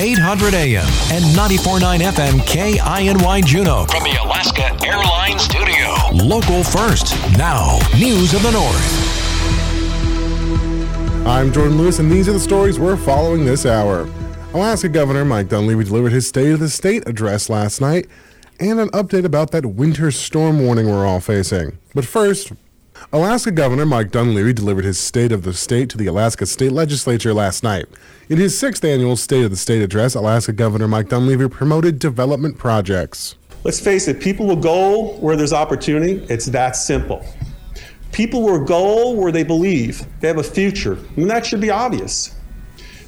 800 AM and 94.9 FM KINY Juneau. From the Alaska Airlines Studio. Local first. Now, News of the North. I'm Jordan Lewis, and these are the stories we're following this hour. Alaska Governor Mike Dunleavy delivered his State of the State address last night and an update about that winter storm warning we're all facing. But first, Alaska Governor Mike Dunleavy delivered his State of the State to the Alaska State Legislature last night. In his sixth annual State of the State address, Alaska Governor Mike Dunleavy promoted development projects. Let's face it, people will go where there's opportunity. It's that simple. People will go where they believe they have a future, and that should be obvious.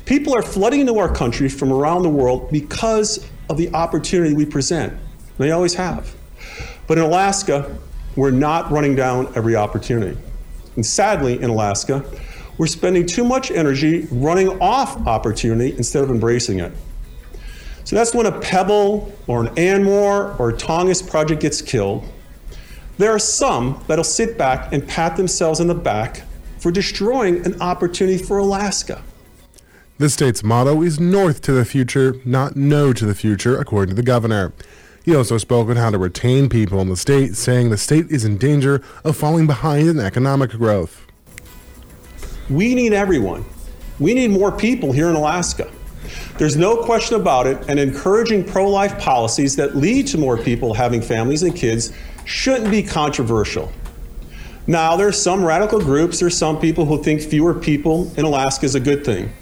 People are flooding into our country from around the world because of the opportunity we present. They always have. But in Alaska, we're not running down every opportunity. And sadly, in Alaska, we're spending too much energy running off opportunity instead of embracing it. So that's when a Pebble or an Ambler or a Tongass project gets killed there are some that'll sit back and pat themselves on the back for destroying an opportunity for Alaska. The state's motto is North to the future, not No to the future, according to the governor. He also spoke on how to retain people in the state, saying the state is in danger of falling behind in economic growth. We need everyone. We need more people here in Alaska. There's no question about it, and encouraging pro life policies that lead to more people having families and kids shouldn't be controversial. Now, there's some radical groups, there's some people who think fewer people in Alaska is a good thing.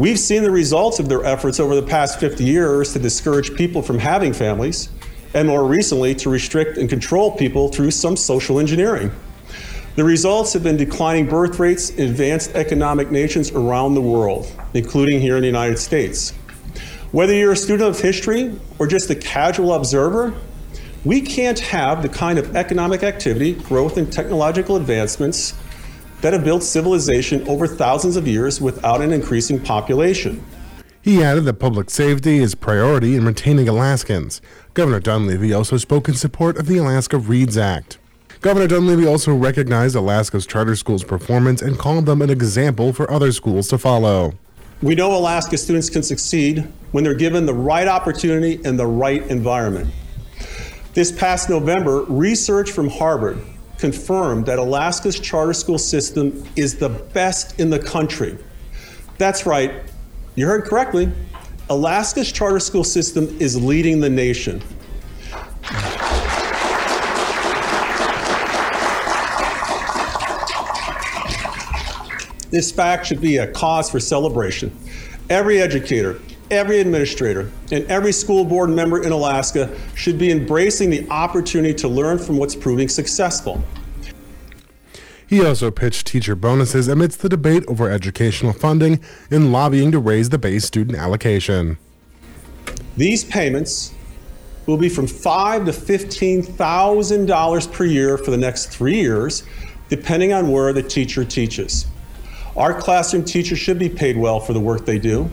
We've seen the results of their efforts over the past 50 years to discourage people from having families, and more recently, to restrict and control people through some social engineering. The results have been declining birth rates in advanced economic nations around the world, including here in the United States. Whether you're a student of history or just a casual observer, we can't have the kind of economic activity, growth, and technological advancements that have built civilization over thousands of years without an increasing population. He added that public safety is priority in retaining Alaskans. Governor Dunleavy also spoke in support of the Alaska Reads Act. Governor Dunleavy also recognized Alaska's charter schools' performance and called them an example for other schools to follow. We know Alaska students can succeed when they're given the right opportunity and the right environment. This past November, research from Harvard confirmed that Alaska's charter school system is the best in the country. That's right, you heard correctly. Alaska's charter school system is leading the nation. This fact should be a cause for celebration. Every educator, every administrator and every school board member in Alaska should be embracing the opportunity to learn from what's proving successful. He also pitched teacher bonuses amidst the debate over educational funding and lobbying to raise the base student allocation. These payments will be from five to fifteen thousand dollars per year for the next three years, depending on where the teacher teaches. Our classroom teachers should be paid well for the work they do.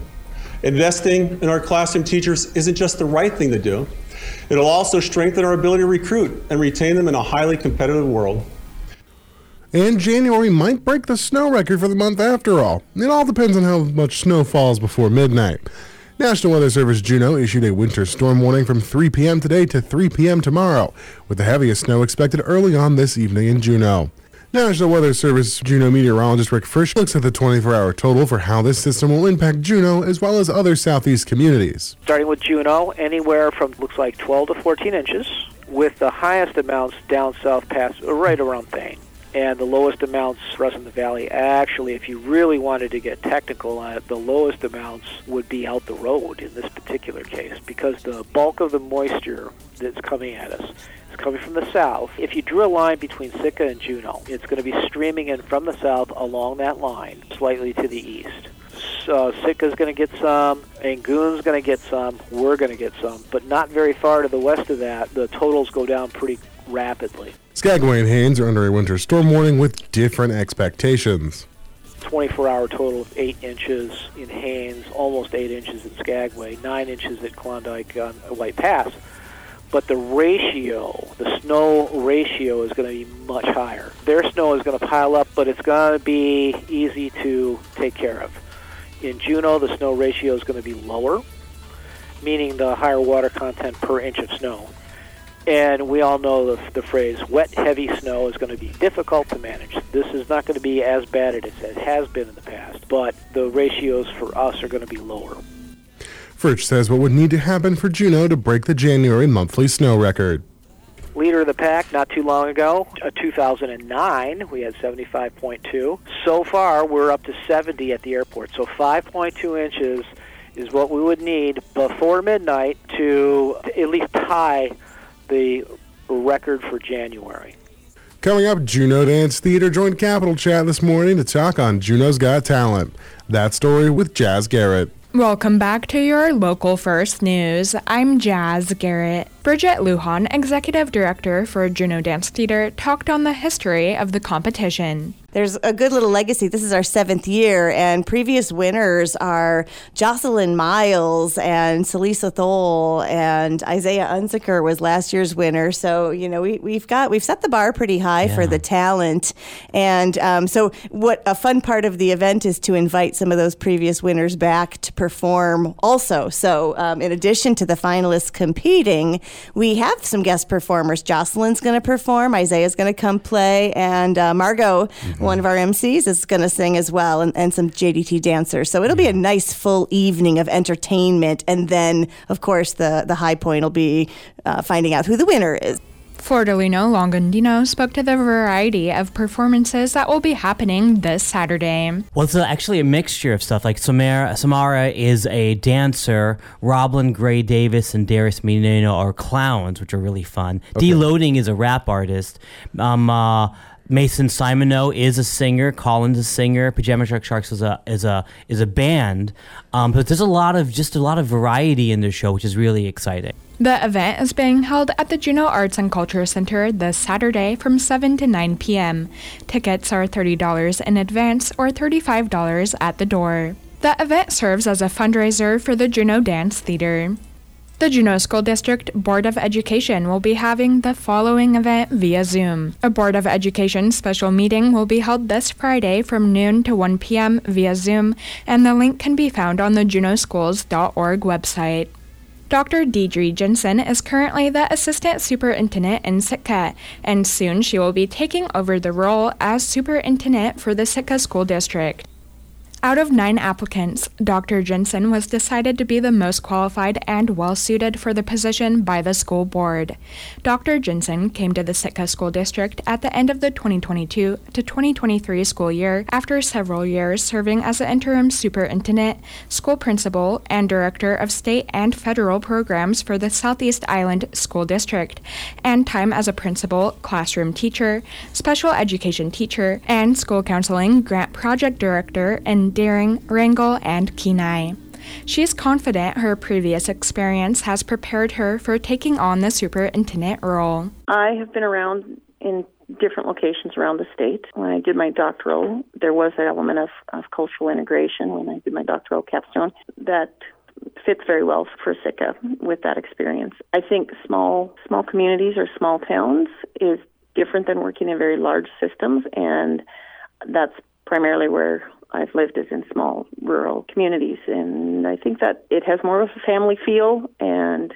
Investing in our classroom teachers isn't just the right thing to do, it'll also strengthen our ability to recruit and retain them in a highly competitive world. And January might break the snow record for the month after all. It all depends on how much snow falls before midnight. National Weather Service Juneau issued a winter storm warning from 3 p.m. today to 3 p.m. tomorrow, with the heaviest snow expected early on this evening in Juneau. National Weather Service Juneau meteorologist Rick Fritsch looks at the 24-hour total for how this system will impact Juneau as well as other southeast communities. Starting with Juneau, anywhere from looks like 12 to 14 inches, with the highest amounts down south past right around Thane. And the lowest amounts for us in the valley, actually, if you really wanted to get technical on it, the lowest amounts would be out the road in this particular case because the bulk of the moisture that's coming at us coming from the south. If you drew a line between Sitka and Juneau, it's going to be streaming in from the south along that line, slightly to the east. So Sitka's going to get some, Angoon's going to get some, we're going to get some, but not very far to the west of that. The totals go down pretty rapidly. Skagway and Haines are under a winter storm warning with different expectations. 24 hour total of 8 inches in Haines, almost 8 inches in Skagway, 9 inches at Klondike on White Pass but the ratio, the snow ratio is going to be much higher. Their snow is going to pile up, but it's going to be easy to take care of. In Juneau, the snow ratio is going to be lower, meaning the higher water content per inch of snow. And we all know the, the phrase wet, heavy snow is going to be difficult to manage. This is not going to be as bad as it has been in the past, but the ratios for us are going to be lower. Fritsch says what would need to happen for Juneau to break the January monthly snow record. Leader of the pack not too long ago, uh, 2009, we had 75.2. So far, we're up to 70 at the airport. So 5.2 inches is what we would need before midnight to at least tie the record for January. Coming up, Juneau Dance Theater joined Capital Chat this morning to talk on Juneau's Got Talent. That story with Jasz Garrett. Welcome back to your local first news. I'm Jasz Garrett. Bridget Lujan, Executive Director for Juneau Dance Theater, talked on the history of the competition there's a good little legacy. This is our seventh year, and previous winners are Jocelyn Miles and Celisa Thole, and Isaiah Unziker was last year's winner. So you know we, we've got we've set the bar pretty high yeah. for the talent, and um, so what a fun part of the event is to invite some of those previous winners back to perform also. So um, in addition to the finalists competing, we have some guest performers. Jocelyn's going to perform, Isaiah's going to come play, and uh, Margot. Mm-hmm one of our MCs is going to sing as well, and, and some JDT dancers. So it'll be a nice full evening of entertainment, and then of course the the high point will be uh, finding out who the winner is. Flordolino Longandino spoke to the variety of performances that will be happening this Saturday. Well, it's actually a mixture of stuff. Like Samara, Samara is a dancer, Roblin Gray Davis and Darius Menino are clowns, which are really fun. Okay. Deloading is a rap artist. Um, uh, Mason Simoneau is a singer. Colin's a singer. Pajama Shark Sharks is a is a is a band. Um, but there's a lot of just a lot of variety in the show, which is really exciting. The event is being held at the Juneau Arts and Culture Center this Saturday from 7 to 9 p.m. Tickets are $30 in advance or $35 at the door. The event serves as a fundraiser for the Juneau Dance Theater. The Juneau School District Board of Education will be having the following event via Zoom. A Board of Education special meeting will be held this Friday from noon to 1 p.m. via Zoom, and the link can be found on the juneauschools.org website. Dr. Deidre Jensen is currently the Assistant Superintendent in Sitka, and soon she will be taking over the role as Superintendent for the Sitka School District. Out of nine applicants, Dr. Jensen was decided to be the most qualified and well suited for the position by the school board. Dr. Jensen came to the Sitka School District at the end of the 2022 to 2023 school year after several years serving as an interim superintendent, school principal, and director of state and federal programs for the Southeast Island School District, and time as a principal, classroom teacher, special education teacher, and school counseling grant project director in Deering, Wrangell, and Kenai. She is confident her previous experience has prepared her for taking on the superintendent role. I have been around in different locations around the state. When I did my doctoral, there was an element of, of cultural integration when I did my doctoral capstone that fits very well for Sitka with that experience. I think small small communities or small towns is different than working in very large systems and that's primarily where I've lived as in small rural communities, and I think that it has more of a family feel and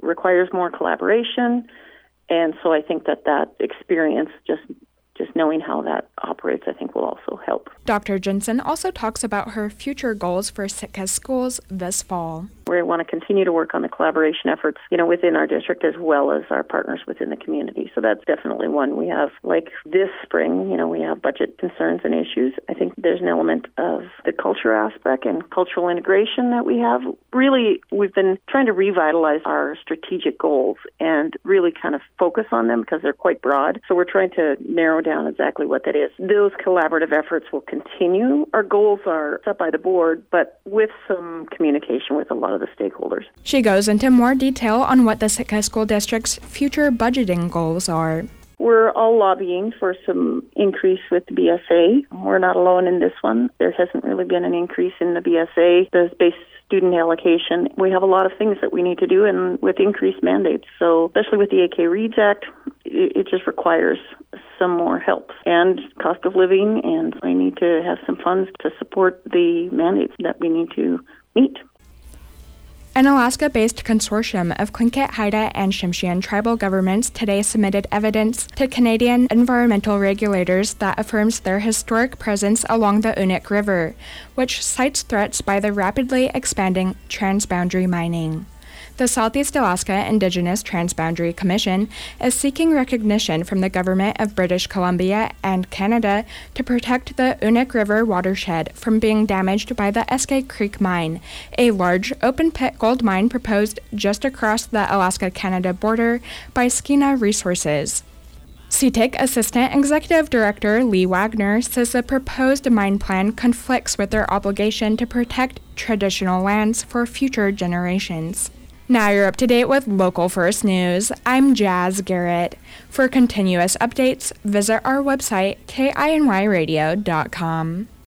requires more collaboration. And so I think that that experience just just knowing how that operates, I think, will also help. Dr. Jensen also talks about her future goals for Sitka schools this fall. We want to continue to work on the collaboration efforts, you know, within our district as well as our partners within the community. So that's definitely one we have. Like this spring, you know, we have budget concerns and issues. I think there's an element of the culture aspect and cultural integration that we have. Really, we've been trying to revitalize our strategic goals and really kind of focus on them because they're quite broad. So we're trying to narrow down exactly what that is. Those collaborative efforts will continue. Our goals are set by the board, but with some communication with a lot of the stakeholders. She goes into more detail on what the Sitka School District's future budgeting goals are. We're all lobbying for some increase with the BSA. We're not alone in this one. There hasn't really been an increase in the BSA. The base student allocation. We have a lot of things that we need to do, and with increased mandates. So, especially with the AK Reads Act, it, it just requires some more help and cost of living, and we need to have some funds to support the mandates that we need to meet. An Alaska based consortium of Tlingit, Haida, and Tsimshian tribal governments today submitted evidence to Canadian environmental regulators that affirms their historic presence along the Unuk River, which cites threats by the rapidly expanding transboundary mining. The Southeast Alaska Indigenous Transboundary Commission is seeking recognition from the government of British Columbia and Canada to protect the Unuk River watershed from being damaged by the Eskay Creek mine, a large open pit gold mine proposed just across the Alaska Canada border by Skeena Resources. SEITC Assistant Executive Director Lee Wagner says the proposed mine plan conflicts with their obligation to protect traditional lands for future generations. Now you're up to date with local first news. I'm Jasz Garrett. For continuous updates, visit our website, kinyradio.com.